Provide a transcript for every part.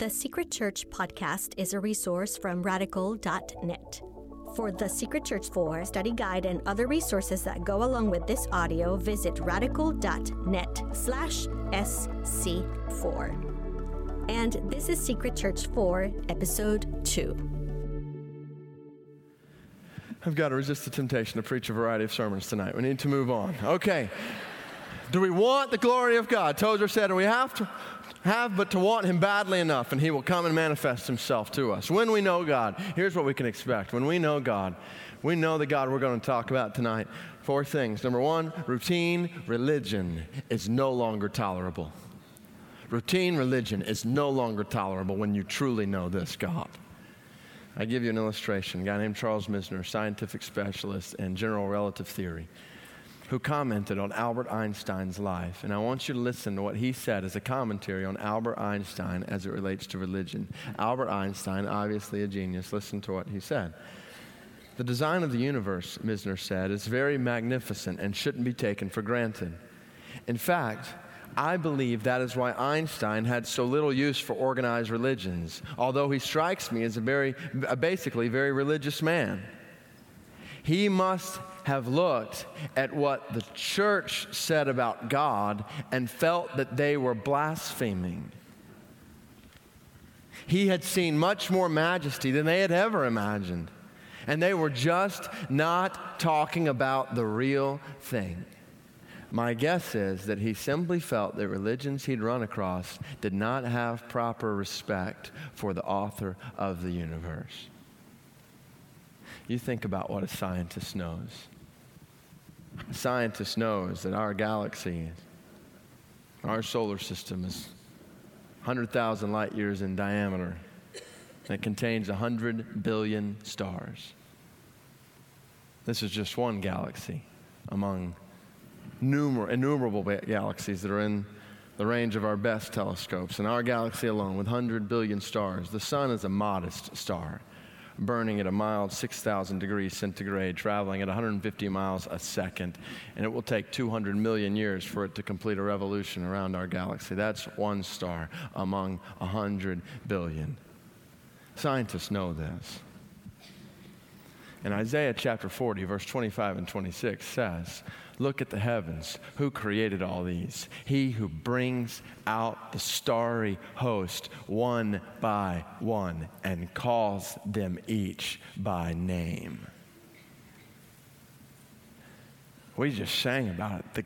The Secret Church podcast is a resource from radical.net. For the Secret Church 4 study guide and other resources that go along with this audio, visit radical.net slash SC4. And this is Secret Church 4, Episode 2. I've got to resist the temptation to preach a variety of sermons tonight. We need to move on. Okay. Do we want the glory of God? Tozer said, and we have to have but to want him badly enough, and he will come and manifest himself to us. When we know God, here's what we can expect. When we know God, we know the God we're going to talk about tonight. Four things. Number one, routine religion is no longer tolerable. Routine religion is no longer tolerable when you truly know this God. I give you an illustration. A guy named Charles Misner, scientific specialist in general relativity theory, who commented on Albert Einstein's life. And I want you to listen to what he said as a commentary on Albert Einstein as it relates to religion. Albert Einstein, obviously a genius, listen to what he said. The design of the universe, Misner said, is very magnificent and shouldn't be taken for granted. In fact, I believe that is why Einstein had so little use for organized religions, although he strikes me as a very, basically very religious man. He must have looked at what the church said about God and felt that they were blaspheming. He had seen much more majesty than they had ever imagined, and they were just not talking about the real thing. My guess is that he simply felt that religions he'd run across did not have proper respect for the author of the universe. You think about what a scientist knows. A scientist knows that our galaxy, our solar system, is 100,000 light years in diameter. And it contains 100 billion stars. This is just one galaxy among numer- innumerable galaxies that are in the range of our best telescopes. In our galaxy alone, with 100 billion stars, the sun is a modest star, burning at a mild 6,000 degrees centigrade, traveling at 150 miles a second. And it will take 200 million years for it to complete a revolution around our galaxy. That's one star among 100 billion. Scientists know this. And Isaiah chapter 40, verse 25 and 26 says, Look at the heavens. Who created all these? He who brings out the starry host one by one and calls them each by name. We just sang about it. The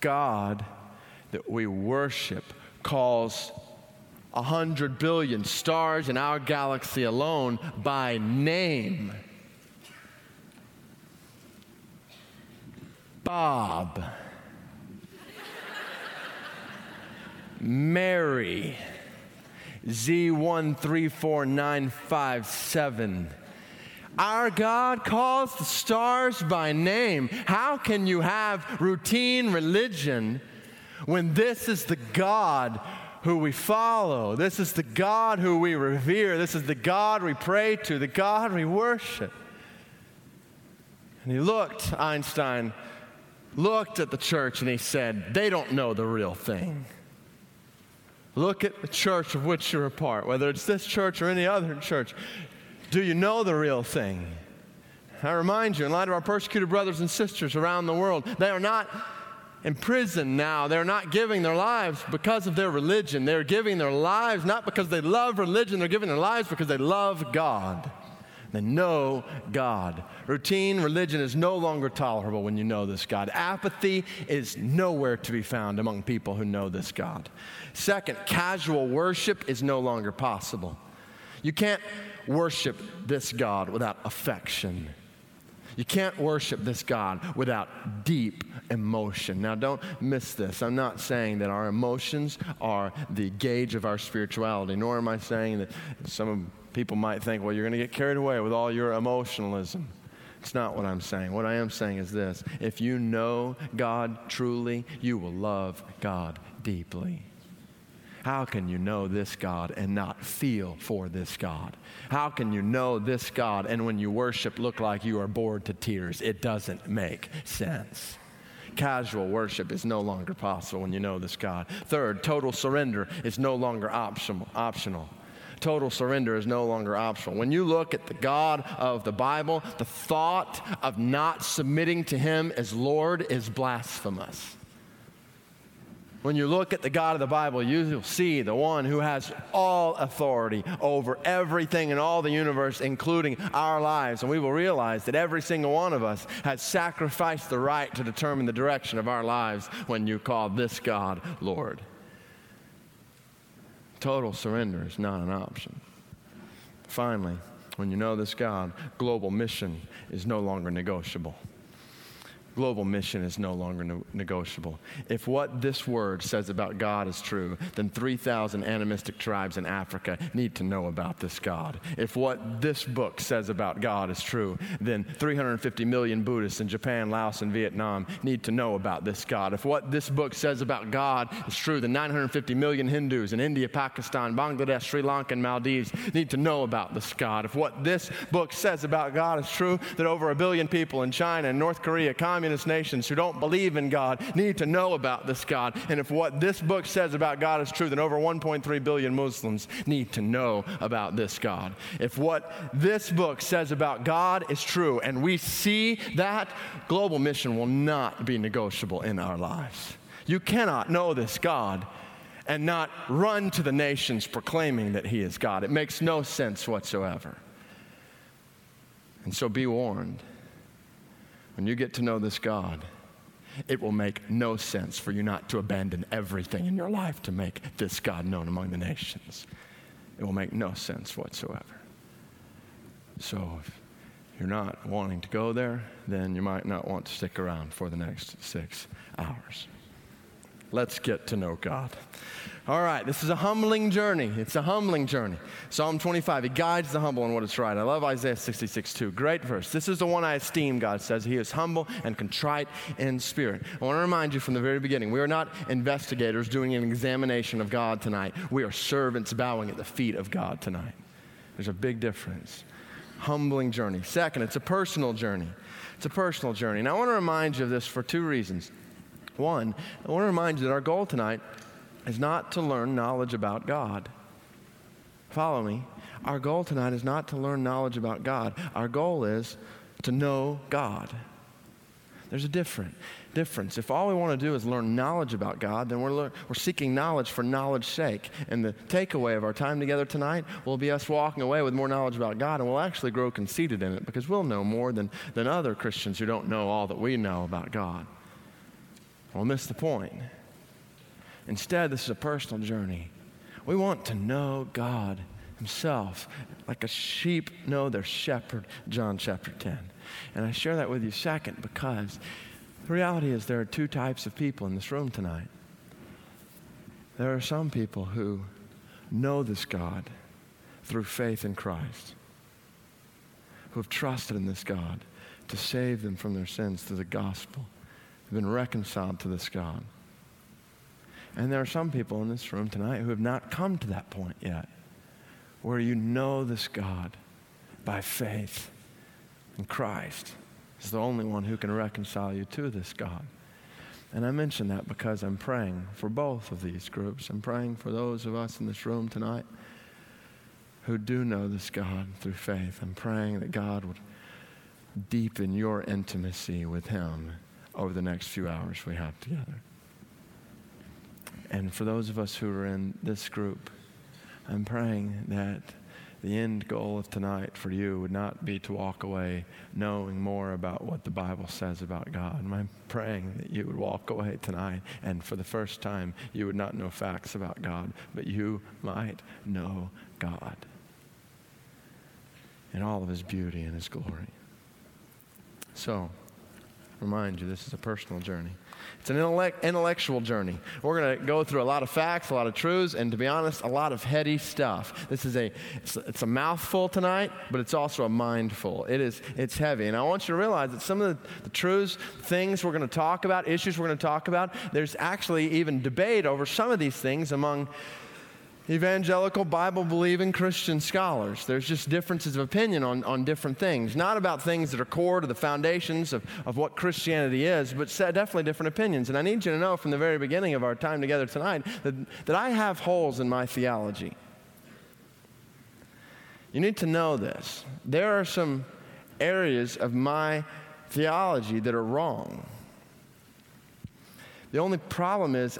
God that we worship calls a hundred billion stars in our galaxy alone by name. Bob, Mary, Z134957. Our God calls the stars by name. How can you have routine religion when this is the God who we follow? This is the God who we revere. This is the God we pray to, the God we worship. And he looked, Einstein, looked at the church and he said, They don't know the real thing. Look at the church of which you're a part, whether it's this church or any other church. Do you know the real thing? I remind you, in light of our persecuted brothers and sisters around the world, they are not in prison now. They're not giving their lives because of their religion. They're giving their lives not because they love religion, they're giving their lives because they love God. They know God. Routine religion is no longer tolerable when you know this God. Apathy is nowhere to be found among people who know this God. Second, casual worship is no longer possible. You can't worship this God without affection. You can't worship this God without deep emotion. Now, don't miss this. I'm not saying that our emotions are the gauge of our spirituality, nor am I saying that some of people might think, well, you're going to get carried away with all your emotionalism. It's not what I'm saying. What I am saying is this if you know God truly, you will love God deeply. How can you know this God and not feel for this God? How can you know this God and when you worship look like you are bored to tears? It doesn't make sense. Casual worship is no longer possible when you know this God. Third, total surrender is no longer optional. optional. Total surrender is no longer optional. When you look at the God of the Bible, the thought of not submitting to Him as Lord is blasphemous. When you look at the God of the Bible, you'll see the one who has all authority over everything in all the universe, including our lives. And we will realize that every single one of us has sacrificed the right to determine the direction of our lives when you call this God Lord. Total surrender is not an option. Finally, when you know this God, global mission is no longer negotiable global mission is no longer negotiable. If what this word says about God is true, then 3,000 animistic tribes in Africa need to know about this God. If what this book says about God is true, then 350 million Buddhists in Japan, Laos, and Vietnam need to know about this God. If what this book says about God is true, then 950 million Hindus in India, Pakistan, Bangladesh, Sri Lanka, and Maldives need to know about this God. If what this book says about God is true, that over a billion people in China and North Korea, communist communist nations who don't believe in God need to know about this God. And if what this book says about God is true, then over 1.3 billion Muslims need to know about this God. If what this book says about God is true, and we see that, global mission will not be negotiable in our lives. You cannot know this God and not run to the nations proclaiming that He is God. It makes no sense whatsoever. And so be warned. When you get to know this God, it will make no sense for you not to abandon everything in your life to make this God known among the nations. It will make no sense whatsoever. So, if you're not wanting to go there, then you might not want to stick around for the next six hours. Let's get to know God. All right, this is a humbling journey. It's a humbling journey. Psalm 25, He guides the humble in what is right. I love Isaiah 66 too. Great verse. This is the one I esteem, God says. He is humble and contrite in spirit. I want to remind you from the very beginning we are not investigators doing an examination of God tonight. We are servants bowing at the feet of God tonight. There's a big difference. Humbling journey. Second, it's a personal journey. It's a personal journey. And I want to remind you of this for two reasons. One, I want to remind you that our goal tonight is not to learn knowledge about God. Follow me. Our goal tonight is not to learn knowledge about God. Our goal is to know God. There's a different difference. If all we want to do is learn knowledge about God, then we're, lear- we're seeking knowledge for knowledge's sake. And the takeaway of our time together tonight will be us walking away with more knowledge about God, and we'll actually grow conceited in it because we'll know more than, than other Christians who don't know all that we know about God. We'll miss the point. Instead, this is a personal journey. We want to know God Himself, like a sheep know their shepherd, John chapter 10. And I share that with you second because the reality is there are two types of people in this room tonight. There are some people who know this God through faith in Christ, who have trusted in this God to save them from their sins through the gospel, been reconciled to this God. And there are some people in this room tonight who have not come to that point yet, where you know this God by faith in Christ is the only one who can reconcile you to this God. And I mention that because I'm praying for both of these groups. I'm praying for those of us in this room tonight who do know this God through faith. I'm praying that God would deepen your intimacy with Him over the next few hours we have together. And for those of us who are in this group, I'm praying that the end goal of tonight for you would not be to walk away knowing more about what the Bible says about God. I'm praying that you would walk away tonight and for the first time you would not know facts about God, but you might know God in all of his beauty and his glory. So, remind you, this is a personal journey. It's an intellect, intellectual journey. We're going to go through a lot of facts, a lot of truths, and to be honest, a lot of heady stuff. This is a it's, it's, a mouthful tonight, but it's also a mindful. It is it's heavy, and I want you to realize that some of the, the truths, things we're going to talk about, issues we're going to talk about, there's actually even debate over some of these things among evangelical Bible believing Christian scholars. There's just differences of opinion on, on different things. Not about things that are core to the foundations of, of what Christianity is, but definitely different opinions. And I need you to know from the very beginning of our time together tonight that, that I have holes in my theology. You need to know this. There are some areas of my theology that are wrong. The only problem is,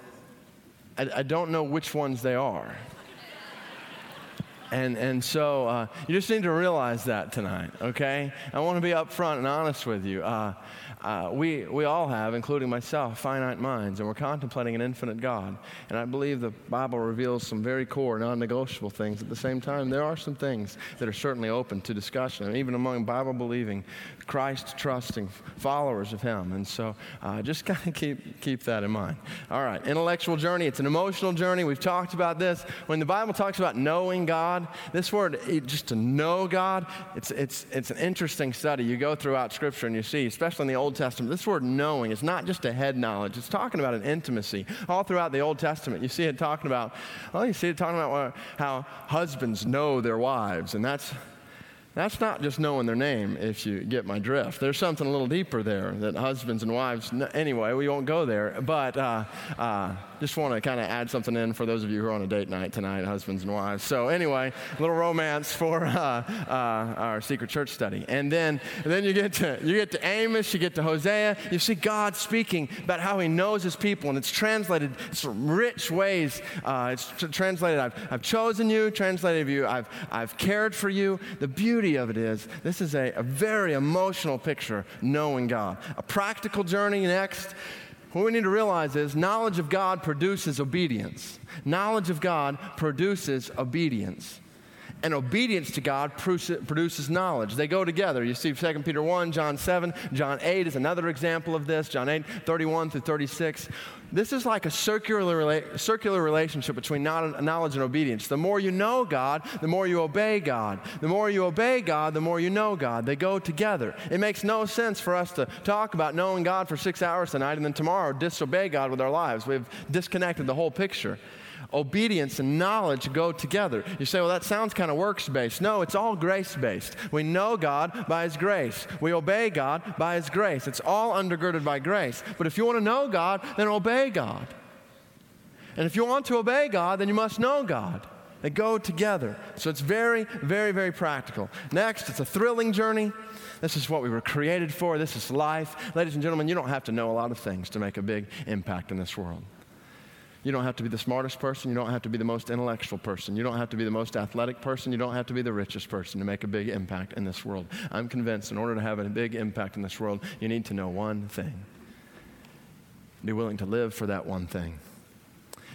I, I don't know which ones they are. And, and so uh, you just need to realize that tonight, okay? I want to be upfront and honest with you. Uh, uh, we, we all have, including myself, finite minds, and we're contemplating an infinite God. And I believe the Bible reveals some very core, non negotiable things. At the same time, there are some things that are certainly open to discussion, even among Bible believing, Christ trusting followers of Him. And so uh, just kind of keep, keep that in mind. All right, intellectual journey, it's an emotional journey. We've talked about this. When the Bible talks about knowing God, this word, just to know God, it's, it's, it's an interesting study. You go throughout Scripture and you see, especially in the Old Testament, this word knowing is not just a head knowledge, it's talking about an intimacy. All throughout the Old Testament, you see it talking about, well, you see it talking about how husbands know their wives, and that's that's not just knowing their name, if you get my drift. There's something a little deeper there that husbands and wives, anyway, we won't go there. But uh, uh, just want to kind of add something in for those of you who are on a date night tonight, husbands and wives. So, anyway, a little romance for uh, uh, our secret church study. And then, and then you, get to, you get to Amos, you get to Hosea, you see God speaking about how he knows his people, and it's translated some rich ways. Uh, it's translated, I've, I've chosen you, translated you, I've, I've cared for you. The beauty beauty of it is this is a, a very emotional picture, knowing God. A practical journey next. What we need to realize is knowledge of God produces obedience. Knowledge of God produces obedience and obedience to God produces knowledge. They go together. You see 2 Peter 1, John 7, John 8 is another example of this, John 8, 31 through 36. This is like a circular, rela- circular relationship between knowledge and obedience. The more you know God, the more you obey God. The more you obey God, the more you know God. They go together. It makes no sense for us to talk about knowing God for six hours tonight and then tomorrow disobey God with our lives. We've disconnected the whole picture obedience and knowledge go together. You say, well, that sounds kind of works based. No, it's all grace based. We know God by His grace, we obey God by His grace. It's all undergirded by grace. But if you want to know God, then obey God. And if you want to obey God, then you must know God. They go together. So it's very, very, very practical. Next, it's a thrilling journey. This is what we were created for. This is life. Ladies and gentlemen, you don't have to know a lot of things to make a big impact in this world. You don't have to be the smartest person. You don't have to be the most intellectual person. You don't have to be the most athletic person. You don't have to be the richest person to make a big impact in this world. I'm convinced in order to have a big impact in this world, you need to know one thing. Be willing to live for that one thing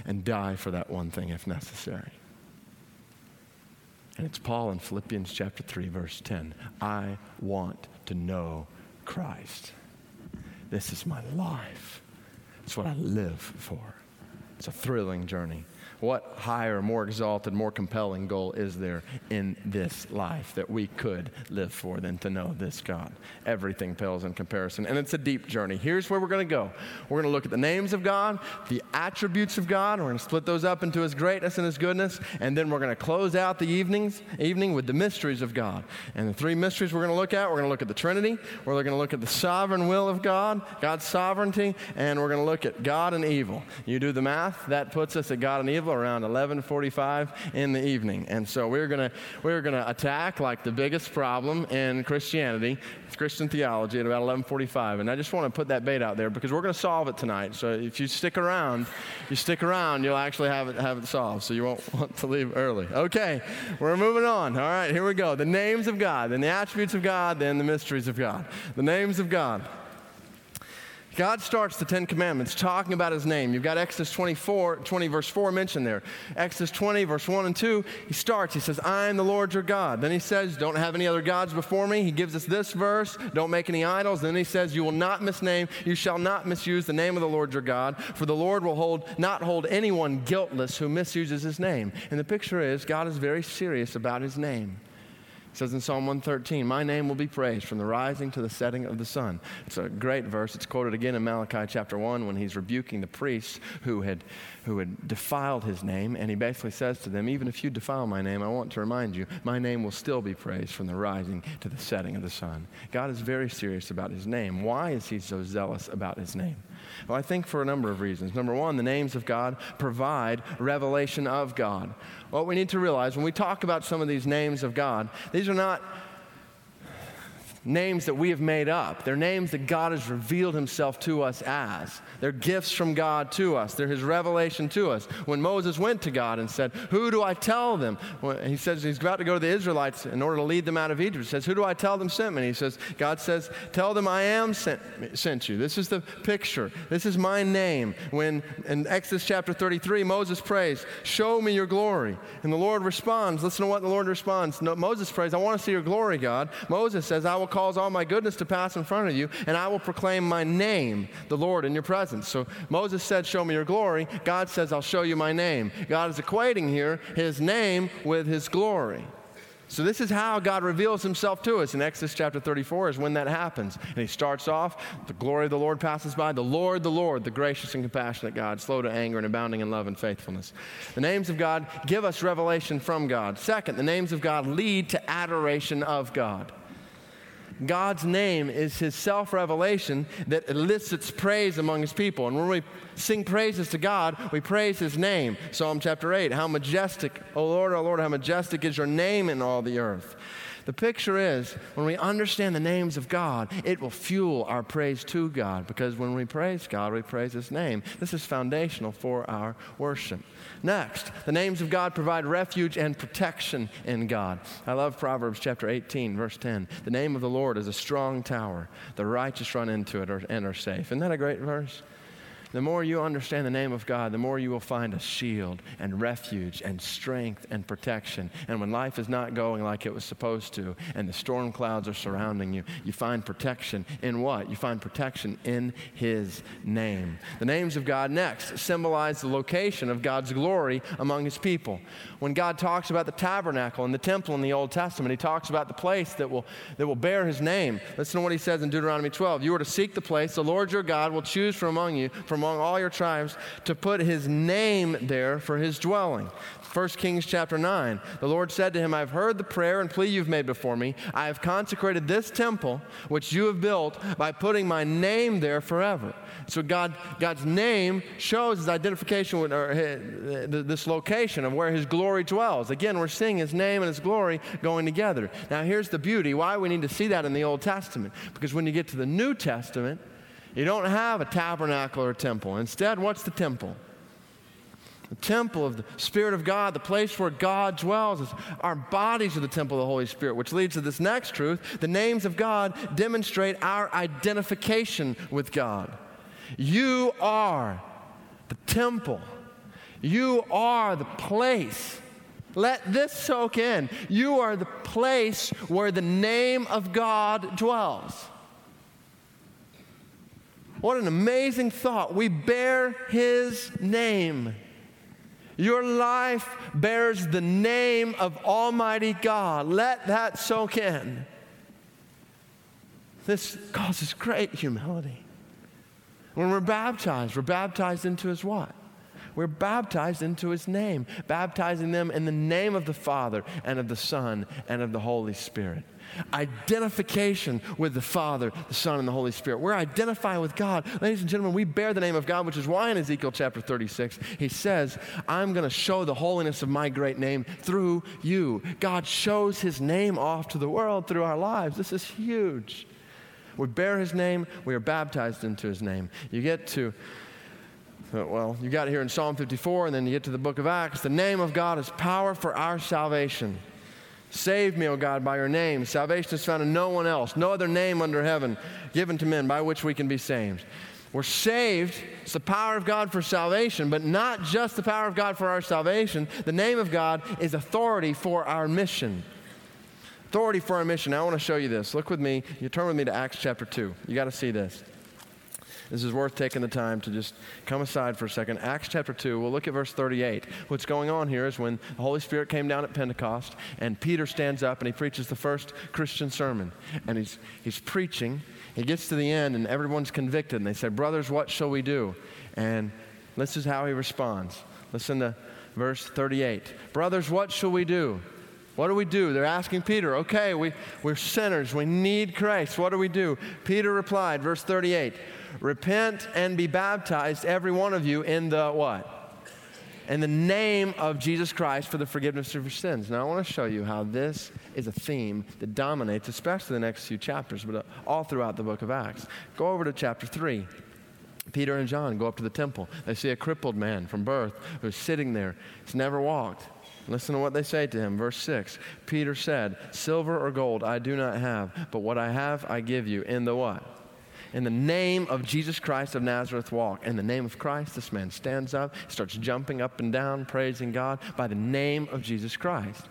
and die for that one thing if necessary. And it's Paul in Philippians chapter 3, verse 10. I want to know Christ. This is my life. It's what I live for. It's a thrilling journey. What higher, more exalted, more compelling goal is there in this life that we could live for than to know this God? Everything pales in comparison. And it's a deep journey. Here's where we're going to go. We're going to look at the names of God, the attributes of God. We're going to split those up into His greatness and His goodness. And then we're going to close out the evenings, evening with the mysteries of God. And the three mysteries we're going to look at we're going to look at the Trinity, we're going to look at the sovereign will of God, God's sovereignty, and we're going to look at God and evil. You do the math, that puts us at God and evil around 11:45 in the evening. And so we're going to we're going to attack like the biggest problem in Christianity, Christian theology at about 11:45. And I just want to put that bait out there because we're going to solve it tonight. So if you stick around, you stick around, you'll actually have it have it solved. So you won't want to leave early. Okay. We're moving on. All right, here we go. The names of God, then the attributes of God, then the mysteries of God. The names of God. God starts the Ten Commandments talking about his name. You've got Exodus 24, 20, verse 4 mentioned there. Exodus 20, verse 1 and 2, he starts, he says, I am the Lord your God. Then he says, Don't have any other gods before me. He gives us this verse, don't make any idols. Then he says, You will not misname, you shall not misuse the name of the Lord your God, for the Lord will hold, not hold anyone guiltless who misuses his name. And the picture is, God is very serious about his name. Says in Psalm 113, My name will be praised from the rising to the setting of the sun. It's a great verse. It's quoted again in Malachi chapter 1 when he's rebuking the priests who had, who had defiled his name. And he basically says to them, Even if you defile my name, I want to remind you, my name will still be praised from the rising to the setting of the sun. God is very serious about his name. Why is he so zealous about his name? Well, I think for a number of reasons. Number one, the names of God provide revelation of God. What we need to realize when we talk about some of these names of God, these are not names that we have made up. They're names that God has revealed himself to us as. They're gifts from God to us. They're his revelation to us. When Moses went to God and said, Who do I tell them? He says he's about to go to the Israelites in order to lead them out of Egypt. He says, Who do I tell them sent me? And he says, God says, Tell them I am sent, sent you. This is the picture. This is my name. When in Exodus chapter 33, Moses prays, Show me your glory. And the Lord responds. Listen to what the Lord responds. No, Moses prays, I want to see your glory, God. Moses says, I will cause all my goodness to pass in front of you, and I will proclaim my name, the Lord, in your presence. So Moses said, Show me your glory. God says, I'll show you my name. God is equating here his name with his glory. So, this is how God reveals himself to us in Exodus chapter 34 is when that happens. And he starts off, the glory of the Lord passes by. The Lord, the Lord, the gracious and compassionate God, slow to anger and abounding in love and faithfulness. The names of God give us revelation from God. Second, the names of God lead to adoration of God. God's name is his self revelation that elicits praise among his people. And when we sing praises to God, we praise his name. Psalm chapter 8 How majestic, O Lord, O Lord, how majestic is your name in all the earth. The picture is when we understand the names of God, it will fuel our praise to God because when we praise God, we praise His name. This is foundational for our worship. Next, the names of God provide refuge and protection in God. I love Proverbs chapter 18, verse 10. The name of the Lord is a strong tower. The righteous run into it and are safe. Isn't that a great verse? The more you understand the name of God, the more you will find a shield and refuge and strength and protection. And when life is not going like it was supposed to and the storm clouds are surrounding you, you find protection in what? You find protection in His name. The names of God next symbolize the location of God's glory among His people. When God talks about the tabernacle and the temple in the Old Testament, He talks about the place that will, that will bear His name. Listen to what He says in Deuteronomy 12. You are to seek the place the Lord your God will choose from among you, from among all your tribes to put his name there for his dwelling. 1 Kings chapter 9. The Lord said to him, I've heard the prayer and plea you've made before me. I have consecrated this temple which you have built by putting my name there forever. So God, God's name shows his identification with or his, this location of where his glory dwells. Again, we're seeing his name and his glory going together. Now, here's the beauty why we need to see that in the Old Testament. Because when you get to the New Testament, you don't have a tabernacle or a temple. Instead, what's the temple? The temple of the Spirit of God, the place where God dwells. Our bodies are the temple of the Holy Spirit, which leads to this next truth. The names of God demonstrate our identification with God. You are the temple, you are the place. Let this soak in. You are the place where the name of God dwells. What an amazing thought. We bear his name. Your life bears the name of Almighty God. Let that soak in. This causes great humility. When we're baptized, we're baptized into his what? We're baptized into his name, baptizing them in the name of the Father and of the Son and of the Holy Spirit. Identification with the Father, the Son, and the Holy Spirit. We're identified with God. Ladies and gentlemen, we bear the name of God, which is why in Ezekiel chapter 36, he says, I'm going to show the holiness of my great name through you. God shows his name off to the world through our lives. This is huge. We bear his name, we are baptized into his name. You get to Uh, well, you got it here in Psalm 54, and then you get to the book of Acts. The name of God is power for our salvation. Save me, O God, by your name. Salvation is found in no one else, no other name under heaven given to men by which we can be saved. We're saved. It's the power of God for salvation, but not just the power of God for our salvation. The name of God is authority for our mission. Authority for our mission. Now, I want to show you this. Look with me. You turn with me to Acts chapter 2. You got to see this. This is worth taking the time to just come aside for a second. Acts chapter 2, we'll look at verse 38. What's going on here is when the Holy Spirit came down at Pentecost, and Peter stands up and he preaches the first Christian sermon. And he's, he's preaching. He gets to the end, and everyone's convicted. And they say, Brothers, what shall we do? And this is how he responds. Listen to verse 38. Brothers, what shall we do? What do we do? They're asking Peter, okay, we, we're sinners. We need Christ. What do we do? Peter replied, verse 38 Repent and be baptized, every one of you, in the what? In the name of Jesus Christ for the forgiveness of your sins. Now, I want to show you how this is a theme that dominates, especially the next few chapters, but uh, all throughout the book of Acts. Go over to chapter 3. Peter and John go up to the temple. They see a crippled man from birth who's sitting there. He's never walked. Listen to what they say to him. Verse 6 Peter said, Silver or gold I do not have, but what I have I give you. In the what? In the name of Jesus Christ of Nazareth, walk. In the name of Christ, this man stands up, starts jumping up and down, praising God by the name of Jesus Christ.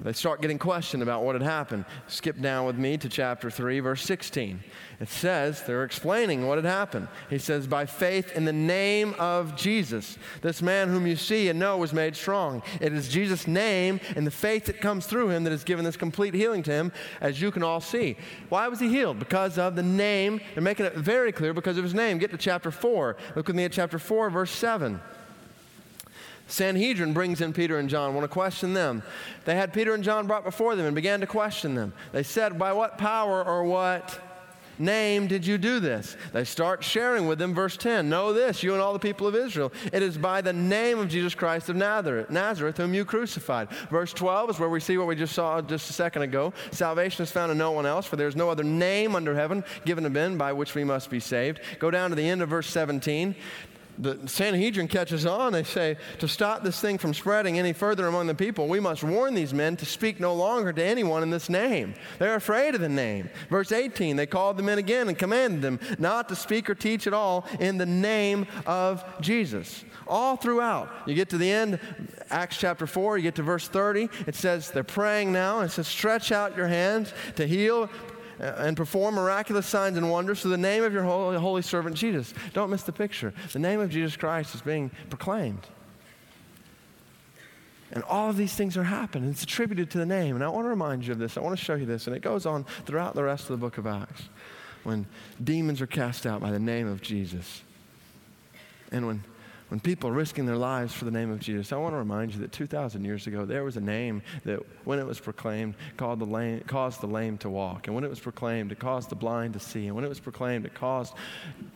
They start getting questioned about what had happened. Skip down with me to chapter 3, verse 16. It says, they're explaining what had happened. He says, By faith in the name of Jesus, this man whom you see and know was made strong. It is Jesus' name and the faith that comes through him that has given this complete healing to him, as you can all see. Why was he healed? Because of the name. They're making it very clear because of his name. Get to chapter 4. Look with me at chapter 4, verse 7. Sanhedrin brings in Peter and John, want to question them. They had Peter and John brought before them and began to question them. They said, By what power or what name did you do this? They start sharing with them, verse 10. Know this, you and all the people of Israel. It is by the name of Jesus Christ of Nazareth, Nazareth, whom you crucified. Verse 12 is where we see what we just saw just a second ago. Salvation is found in no one else, for there is no other name under heaven given to men by which we must be saved. Go down to the end of verse 17 the Sanhedrin catches on. They say, to stop this thing from spreading any further among the people, we must warn these men to speak no longer to anyone in this name. They're afraid of the name. Verse 18, they called the men again and commanded them not to speak or teach at all in the name of Jesus. All throughout. You get to the end, Acts chapter 4, you get to verse 30, it says they're praying now. It says, stretch out your hands to heal Uh, and perform miraculous signs and wonders through the name of your holy, holy servant Jesus. Don't miss the picture. The name of Jesus Christ is being proclaimed. And all of these things are happening. It's attributed to the name. And I want to remind you of this. I want to show you this. And it goes on throughout the rest of the book of Acts. When demons are cast out by the name of Jesus. And when when people are risking their lives for the name of Jesus, I want to remind you that 2,000 years ago, there was a name that, when it was proclaimed, called the lame, caused the lame to walk. And when it was proclaimed, it caused the blind to see. And when it was proclaimed, it caused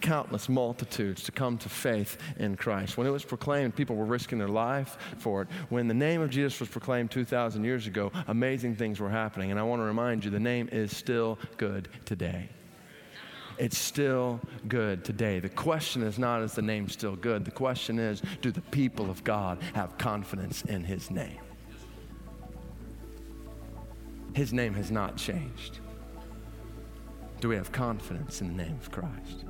countless multitudes to come to faith in Christ. When it was proclaimed, people were risking their life for it. When the name of Jesus was proclaimed 2,000 years ago, amazing things were happening. And I want to remind you, the name is still good today it's still good today. The question is not, is the name still good? The question is, do the people of God have confidence in his name? His name has not changed. Do we have confidence in the name of Christ?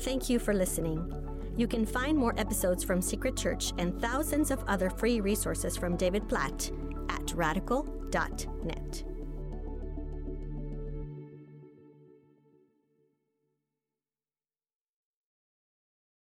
Thank you for listening. You can find more episodes from Secret Church and thousands of other free resources from David Platt at radical.net.